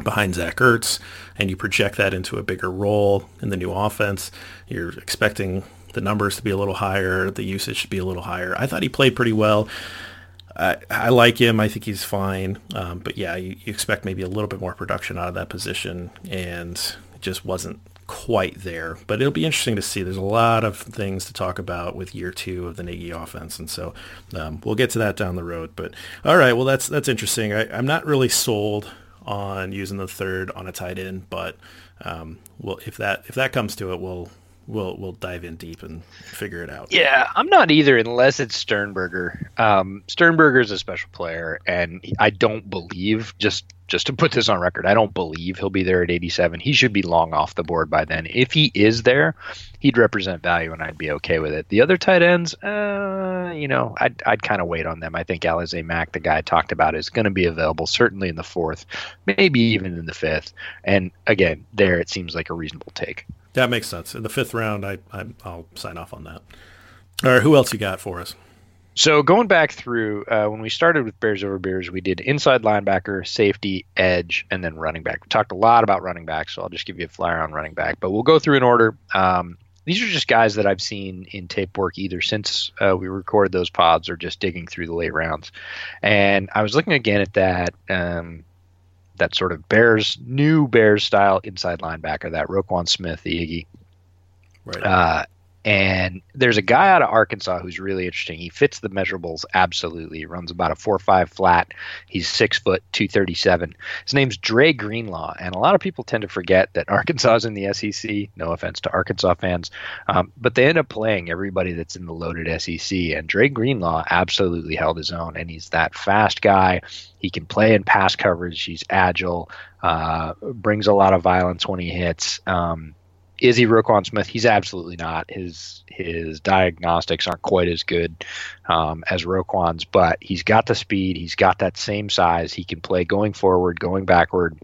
S2: behind Zach Ertz and you project that into a bigger role in the new offense, you're expecting the numbers to be a little higher, the usage to be a little higher. I thought he played pretty well. I, I like him. I think he's fine. Um, but yeah, you, you, expect maybe a little bit more production out of that position, and it just wasn't quite there. But it'll be interesting to see. There's a lot of things to talk about with year two of the Nagy offense, and so um, we'll get to that down the road. But all right, well that's that's interesting. I, I'm not really sold on using the third on a tight end, but um, well, if that if that comes to it, we'll we'll we'll dive in deep and figure it out.
S3: Yeah, I'm not either unless it's Sternberger. Um, Sternberger is a special player, and I don't believe just just to put this on record, I don't believe he'll be there at 87. He should be long off the board by then. If he is there, he'd represent value, and I'd be okay with it. The other tight ends, uh, you know, I'd I'd kind of wait on them. I think Alize Mack, the guy I talked about, is going to be available certainly in the fourth, maybe even in the fifth. And again, there it seems like a reasonable take.
S2: That makes sense. In the fifth round, I, I will sign off on that. All right, who else you got for us?
S3: So going back through uh, when we started with Bears over Beers, we did inside linebacker, safety, edge, and then running back. We talked a lot about running back, so I'll just give you a flyer on running back. But we'll go through in order. Um, these are just guys that I've seen in tape work either since uh, we recorded those pods or just digging through the late rounds. And I was looking again at that um, that sort of Bears new Bears style inside linebacker, that Roquan Smith, the Iggy. Right. Uh, and there's a guy out of Arkansas who's really interesting. He fits the measurables absolutely. He runs about a four five flat. He's six foot two thirty seven. His name's Dre Greenlaw, and a lot of people tend to forget that Arkansas is in the SEC. No offense to Arkansas fans, um, but they end up playing everybody that's in the loaded SEC. And Dre Greenlaw absolutely held his own, and he's that fast guy. He can play in pass coverage. He's agile. Uh, brings a lot of violence when he hits. Um, is he Roquan Smith? He's absolutely not. His his diagnostics aren't quite as good um, as Roquan's, but he's got the speed. He's got that same size. He can play going forward, going backward.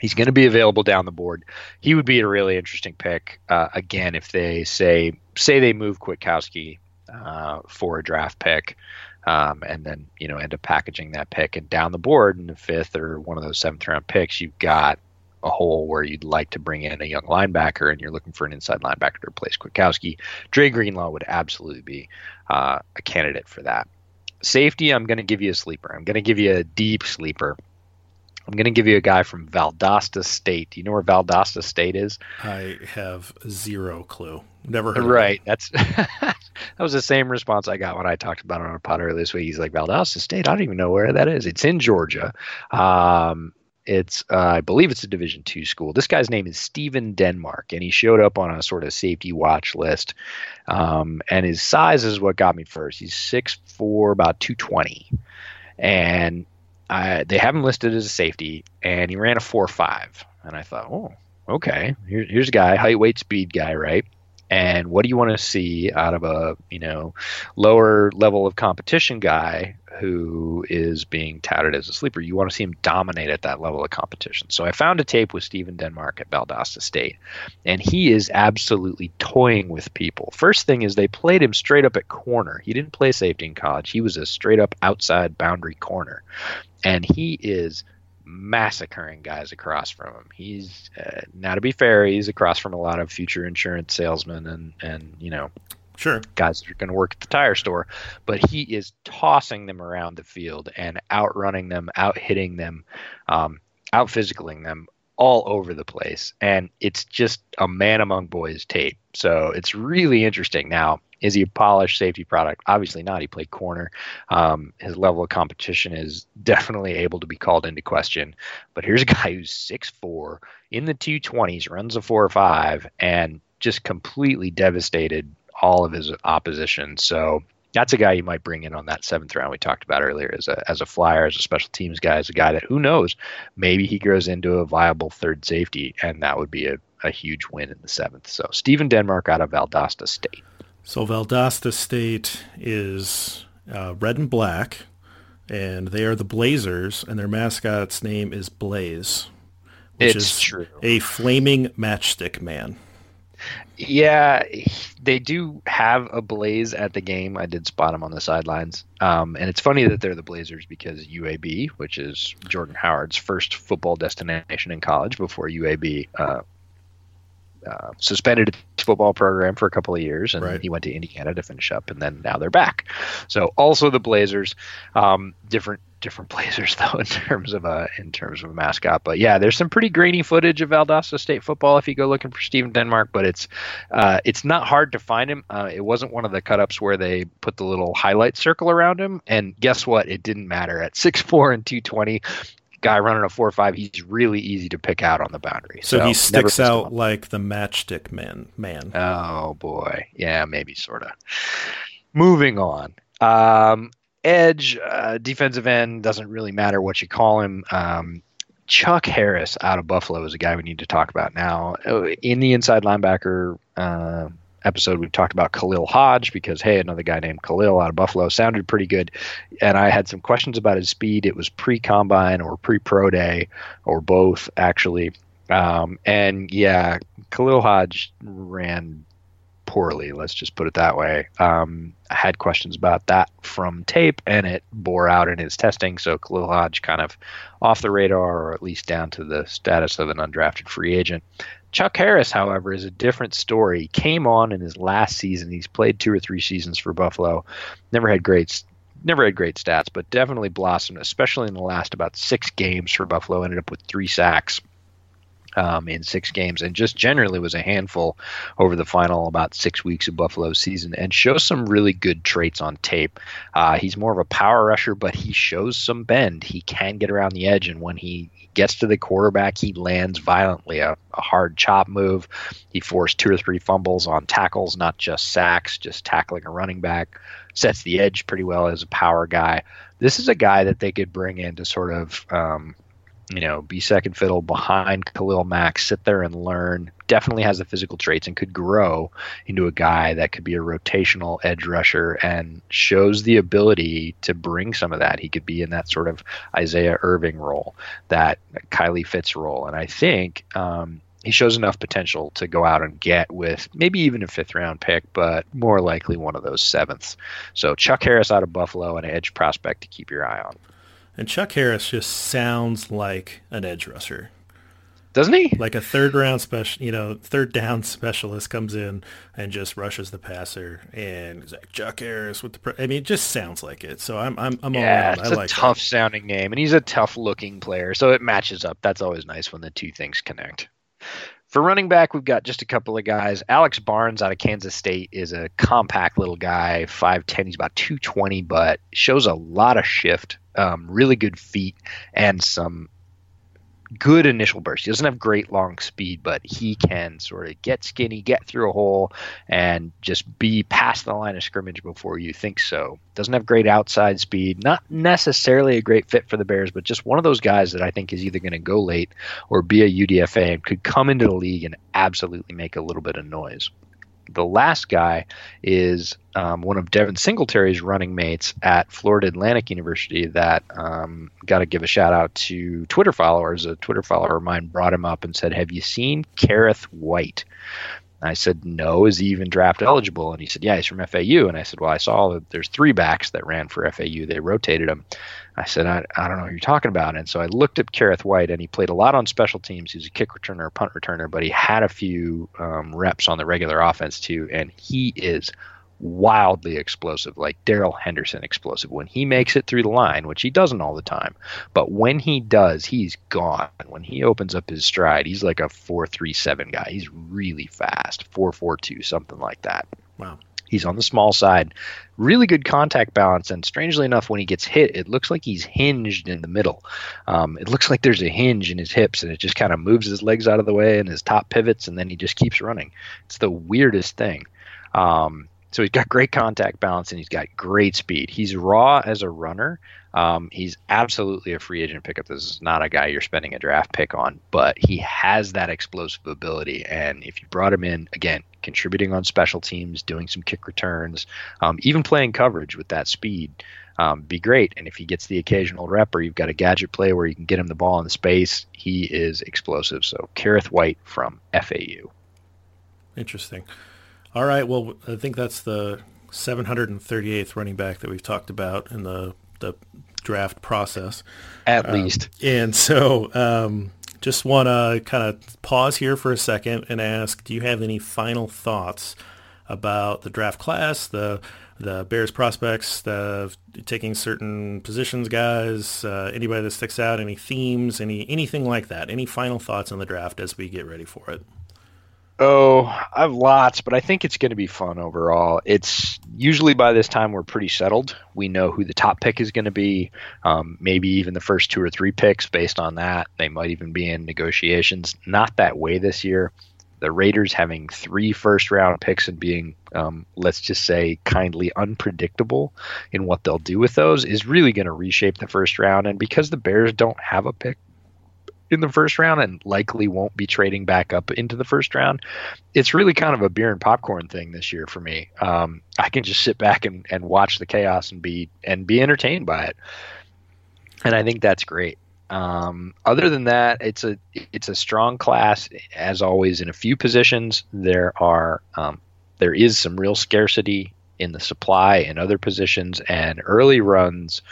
S3: He's going to be available down the board. He would be a really interesting pick uh, again if they say say they move Kwiatkoski uh, for a draft pick. Um, and then you know end up packaging that pick and down the board in the fifth or one of those seventh round picks, you've got a hole where you'd like to bring in a young linebacker and you're looking for an inside linebacker to replace Kwiatkoski, Dre Greenlaw would absolutely be uh, a candidate for that. Safety, I'm going to give you a sleeper. I'm going to give you a deep sleeper. I'm going to give you a guy from Valdosta State. Do you know where Valdosta State is?
S2: I have zero clue. Never heard. Of it.
S3: Right. That's that was the same response I got when I talked about it on a pod earlier this week. He's like Valdosta State. I don't even know where that is. It's in Georgia. Um, it's uh, I believe it's a Division two school. This guy's name is Stephen Denmark, and he showed up on a sort of safety watch list. Um, and his size is what got me first. He's six four, about two twenty, and I, they have him listed as a safety, and he ran a four five. And I thought, oh, okay, Here, here's a guy, height, weight, speed guy, right? And what do you want to see out of a you know lower level of competition guy who is being touted as a sleeper? You want to see him dominate at that level of competition. So I found a tape with Stephen Denmark at Valdosta State, and he is absolutely toying with people. First thing is they played him straight up at corner. He didn't play safety in college. He was a straight up outside boundary corner, and he is massacring guys across from him. He's uh, now to be fair, he's across from a lot of future insurance salesmen and and you know
S2: sure
S3: guys that are going to work at the tire store, but he is tossing them around the field and outrunning them, out hitting them, um, out physicaling them all over the place, and it's just a man among boys tape. So it's really interesting. Now is he a polished safety product? Obviously not. He played corner. Um, his level of competition is definitely able to be called into question. But here's a guy who's 6'4 in the 220s, runs a 4 or 5, and just completely devastated all of his opposition. So that's a guy you might bring in on that seventh round we talked about earlier as a as a flyer, as a special teams guy, as a guy that who knows, maybe he grows into a viable third safety, and that would be a, a huge win in the seventh. So Stephen Denmark out of Valdosta State.
S2: So Valdosta State is uh, red and black, and they are the Blazers, and their mascot's name is Blaze, which
S3: It's
S2: is
S3: true.
S2: a flaming matchstick man.
S3: Yeah, they do have a Blaze at the game. I did spot him on the sidelines. Um, and it's funny that they're the Blazers because UAB, which is Jordan Howard's first football destination in college before UAB uh, uh, suspended its football program for a couple of years, and
S2: Right.
S3: he went to Indiana to finish up, and then now they're back. So also the Blazers, um, different different Blazers though in terms of a in terms of a mascot. But yeah, there's some pretty grainy footage of Valdosta State football if you go looking for Stephen Denmark, but it's uh, it's not hard to find him. Uh, it wasn't one of the cut ups where they put the little highlight circle around him, and guess what? It didn't matter at six four and 220. Guy running a four five, he's really easy to pick out on the boundary.
S2: So, he sticks out like the matchstick man. Man.
S3: Oh boy, yeah, maybe sort of. Moving on. Um, edge, uh, defensive end doesn't really matter what you call him. Um, Chuck Harris out of Buffalo is a guy we need to talk about now. Uh, In the inside linebacker uh, episode, we talked about Khalil Hodge because hey, another guy named Khalil out of Buffalo sounded pretty good, and I had some questions about his speed. It was pre combine or pre pro day or both actually. Um, and yeah, Khalil Hodge ran poorly. Let's just put it that way. Um, I had questions about that from tape, and it bore out in his testing. So Khalil Hodge kind of off the radar, or at least down to the status of an undrafted free agent. Chuck Harris, however, is a different story. He came on in his last season. He's played two or three seasons for Buffalo. Never had great never had great stats, but definitely blossomed, especially in the last about six games for Buffalo. Ended up with three sacks um, in six games, and just generally was a handful over the final about six weeks of Buffalo's season, and shows some really good traits on tape. Uh, he's more of a power rusher, but he shows some bend. He can get around the edge, and when he gets to the quarterback, he lands violently. A, a hard chop move. He forced two or three fumbles on tackles, not just sacks, just tackling a running back. Sets the edge pretty well as a power guy. This is a guy that they could bring in to sort of um, you know, be second fiddle behind Khalil Mack, sit there and learn. Definitely has the physical traits and could grow into a guy that could be a rotational edge rusher and shows the ability to bring some of that. He could be in that sort of Isaiah Irving role, that Kylie Fitts role. And I think um, he shows enough potential to go out and get with maybe even a fifth round pick, but more likely one of those sevenths. So Chuck Harris out of Buffalo, an edge prospect to keep your eye on.
S2: And Chuck Harris just sounds like an edge rusher.
S3: Doesn't he?
S2: Like a third round special, you know, third down specialist comes in and just rushes the passer, and he's like Chuck Harris with the. Pre-. I mean, it just sounds like it. So I'm I'm I'm
S3: Yeah,
S2: all in.
S3: it's
S2: I
S3: a
S2: like
S3: tough sounding name, and he's a tough looking player, so it matches up. That's always nice when the two things connect. For running back, we've got just a couple of guys. Alex Barnes out of Kansas State is a compact little guy, 5'10. He's about 220, but shows a lot of shift, um, really good feet, and some good initial burst. He doesn't have great long speed, but he can sort of get skinny, get through a hole, and just be past the line of scrimmage before you think so. Doesn't have great outside speed. Not necessarily a great fit for the Bears, but just one of those guys that I think is either going to go late or be a UDFA and could come into the league and absolutely make a little bit of noise. The last guy is um, one of Devin Singletary's running mates at Florida Atlantic University. That um, got to give a shout out to Twitter followers. A Twitter follower of mine brought him up and said, "Have you seen Kerrith Whyte?" I said, "No, is he even draft eligible?" And he said, "Yeah, he's from FAU." And I said, "Well, I saw that there's three backs that ran for FAU. They rotated him." I said, I, I don't know who you're talking about. And so I looked up Kerrith Whyte, and he played a lot on special teams. He was a kick returner, a punt returner, but he had a few um, reps on the regular offense too. And he is wildly explosive, like Darrell Henderson explosive. When he makes it through the line, which he doesn't all the time, but when he does, he's gone. When he opens up his stride, he's like a 4.37 guy. He's really fast, 4.42, something like that.
S2: Wow.
S3: He's on the small side, really good contact balance, and strangely enough, when he gets hit, it looks like he's hinged in the middle. Um, it looks like there's a hinge in his hips, and it just kind of moves his legs out of the way, and his top pivots, and then he just keeps running. It's the weirdest thing. Um, so he's got great contact balance and he's got great speed. He's raw as a runner. Um, he's absolutely a free agent pickup. This is not a guy you're spending a draft pick on, but he has that explosive ability. And if you brought him in, again, contributing on special teams, doing some kick returns, um, even playing coverage with that speed, um, be great. And if he gets the occasional rep or you've got a gadget play where you can get him the ball in the space, he is explosive. So Kerrith Whyte from FAU.
S2: Interesting. All right. Well, I think that's the 738th running back that we've talked about in the the draft process.
S3: At um, least.
S2: And so, um, just want to kind of pause here for a second and ask: Do you have any final thoughts about the draft class, the the Bears prospects, the taking certain positions, guys? Uh, anybody that sticks out? Any themes? Any anything like that? Any final thoughts on the draft as we get ready for it?
S3: Oh, I have lots, but I think it's going to be fun overall. It's usually by this time we're pretty settled. We know who the top pick is going to be, um, maybe even the first two or three picks based on that. They might even be in negotiations. Not that way this year. The Raiders having three first round picks and being, um, let's just say, kindly unpredictable in what they'll do with those is really going to reshape the first round. And because the Bears don't have a pick in the first round and likely won't be trading back up into the first round. It's really kind of a beer and popcorn thing this year for me. Um, I can just sit back and, and watch the chaos and be and be entertained by it, and I think that's great. Um, other than that, it's a it's a strong class as always. In a few positions, there are um, there is some real scarcity in the supply in other positions, and early runs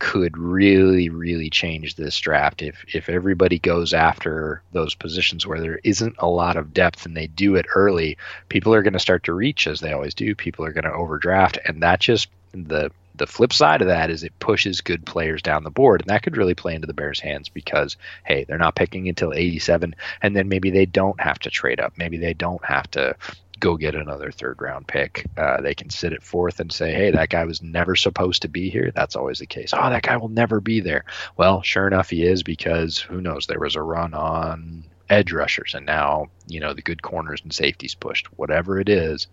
S3: could really, really change this draft if if everybody goes after those positions where there isn't a lot of depth and they do it early. People are going to start to reach as they always do. People are going to overdraft, and that just the the flip side of that is it pushes good players down the board, and that could really play into the Bears' hands because hey, they're not picking until 87, and then maybe they don't have to trade up, maybe they don't have to go get another third round pick. Uh, they can sit at fourth and say, hey, that guy was never supposed to be here. That's always the case. Oh, that guy will never be there. Well, sure enough, he is because who knows? There was a run on edge rushers and now you know the good corners and safeties pushed whatever it is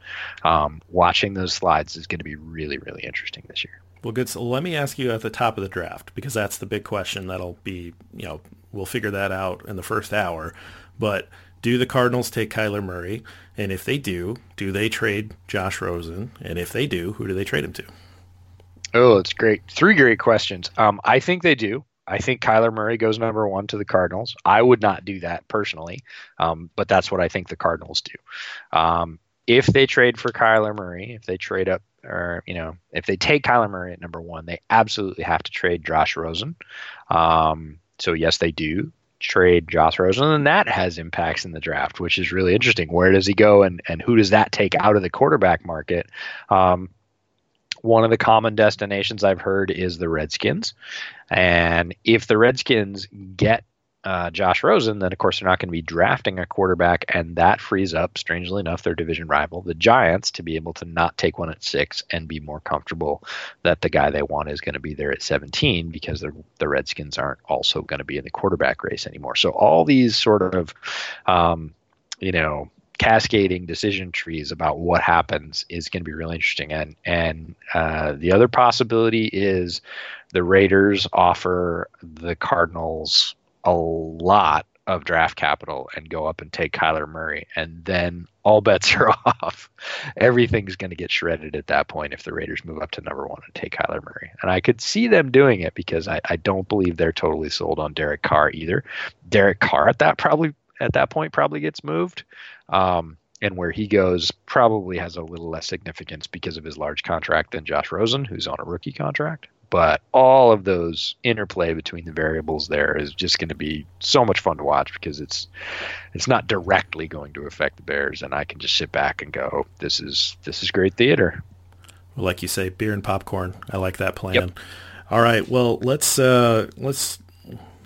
S3: um, watching those slides is going to be really really interesting this year
S2: well good so let me ask you at the top of the draft because that's the big question that'll be you know we'll figure that out in the first hour but do the Cardinals take Kyler Murray? And if they do, do they trade Josh Rosen? And if they do, who do they trade him to?
S3: Oh, it's great. Three great questions. Um, I think they do. I think Kyler Murray goes number one to the Cardinals. I would not do that personally, um, but that's what I think the Cardinals do. Um, if they trade for Kyler Murray, if they trade up, or you know, if they take Kyler Murray at number one, they absolutely have to trade Josh Rosen. Um, so yes, they do trade Josh Rosen, and that has impacts in the draft, which is really interesting. Where does he go, and and who does that take out of the quarterback market? Um, one of the common destinations I've heard is the Redskins, and if the Redskins get uh, Josh Rosen, then of course they're not going to be drafting a quarterback, and that frees up, strangely enough, their division rival, the Giants, to be able to not take one at six and be more comfortable that the guy they want is going to be there at 17 because the Redskins aren't also going to be in the quarterback race anymore. So all these sort of, um, you know, cascading decision trees about what happens is going to be really interesting. And and uh, the other possibility is the Raiders offer the Cardinals a lot of draft capital and go up and take Kyler Murray, and then all bets are off. Everything's going to get shredded at that point if the Raiders move up to number one and take Kyler Murray. And I could see them doing it because I, I don't believe they're totally sold on Derek Carr either. Derek Carr at that probably at that point probably gets moved. Um, and where he goes probably has a little less significance because of his large contract than Josh Rosen, who's on a rookie contract but all of those interplay between the variables there is just going to be so much fun to watch because it's it's not directly going to affect the Bears, and I can just sit back and go, "This is this is great theater."
S2: Well, like you say, beer and popcorn. I like that plan. Yep. All right, well let's uh, let's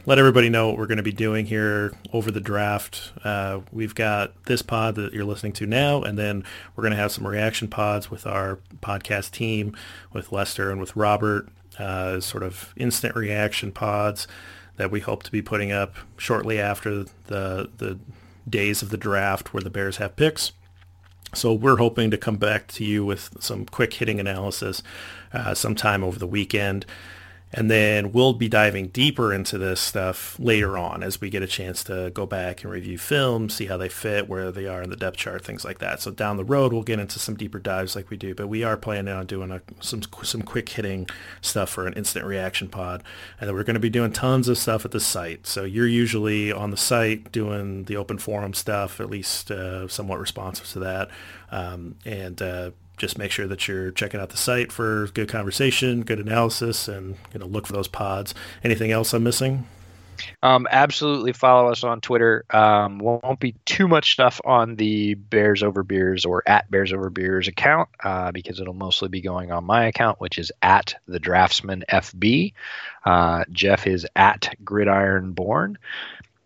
S2: let everybody know what we're going to be doing here over the draft. Uh, we've got this pod that you're listening to now, and then we're going to have some reaction pods with our podcast team, with Lester and with Robert uh, sort of instant reaction pods that we hope to be putting up shortly after the the days of the draft where the Bears have picks. So we're hoping to come back to you with some quick hitting analysis uh, sometime over the weekend. And then we'll be diving deeper into this stuff later on as we get a chance to go back and review films, see how they fit, where they are in the depth chart, things like that. So down the road, we'll get into some deeper dives like we do, but we are planning on doing a, some some quick hitting stuff for an instant reaction pod, and then we're going to be doing tons of stuff at the site. So you're usually on the site doing the open forum stuff, at least uh, somewhat responsive to that, um, and uh, just make sure that you're checking out the site for good conversation, good analysis, and you know look for those pods. Anything else I'm missing?
S3: Um, absolutely follow us on Twitter. Um, won't be too much stuff on the Bears Over Beers or at Bears Over Beers account uh, because it'll mostly be going on my account, which is at the Draftsman FB. Uh, Jeff is at Gridiron Born.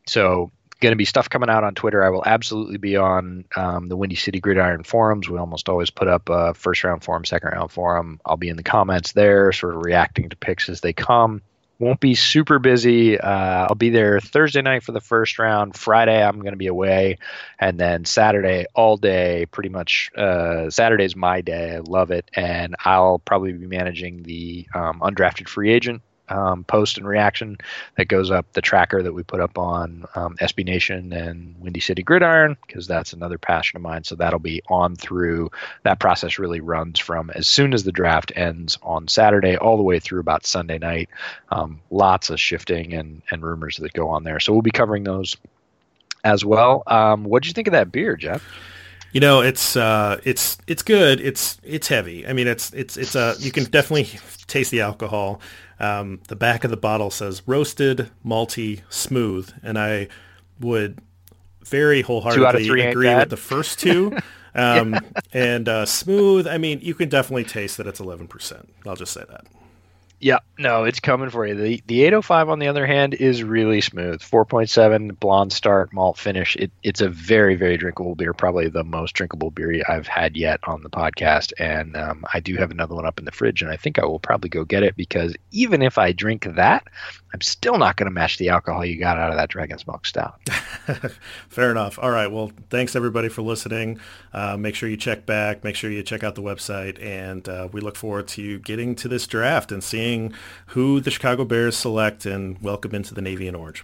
S3: So going to be stuff coming out on Twitter. I will absolutely be on um, the Windy City Gridiron forums. We almost always put up a first round forum, second round forum. I'll be in the comments there, sort of reacting to picks as they come. Won't be super busy. Uh, I'll be there Thursday night for the first round. Friday, I'm going to be away. And then Saturday, all day, pretty much. Uh, Saturday's my day. I love it. And I'll probably be managing the um, undrafted free agent um, post and reaction that goes up the tracker that we put up on um, SB Nation and Windy City Gridiron because that's another passion of mine. So that'll be on through. That process really runs from as soon as the draft ends on Saturday all the way through about Sunday night. Um, lots of shifting and and rumors that go on there. So we'll be covering those as well. Um, what did you think of that beer, Jeff?
S2: You know, it's uh, it's it's good. It's it's heavy. I mean, it's it's it's a uh, you can definitely taste the alcohol. Um, the back of the bottle says roasted, malty, smooth, and I would very wholeheartedly agree with the first two. Um, yeah. And uh, smooth, I mean, you can definitely taste that it's 11%. I'll just say that.
S3: Yeah, no, it's coming for you. The the 805 on the other hand is really smooth. 4.7 blonde start malt finish. It, it's a very very drinkable beer, probably the most drinkable beer I've had yet on the podcast. And um, I do have another one up in the fridge, and I think I will probably go get it because even if I drink that, I'm still not going to match the alcohol you got out of that Dragon Smoke Stout.
S2: Fair enough. All right. Well, thanks everybody for listening. Uh, make sure you check back. Make sure you check out the website, and uh, we look forward to getting to this draft and seeing who the Chicago Bears select and welcome into the Navy and Orange.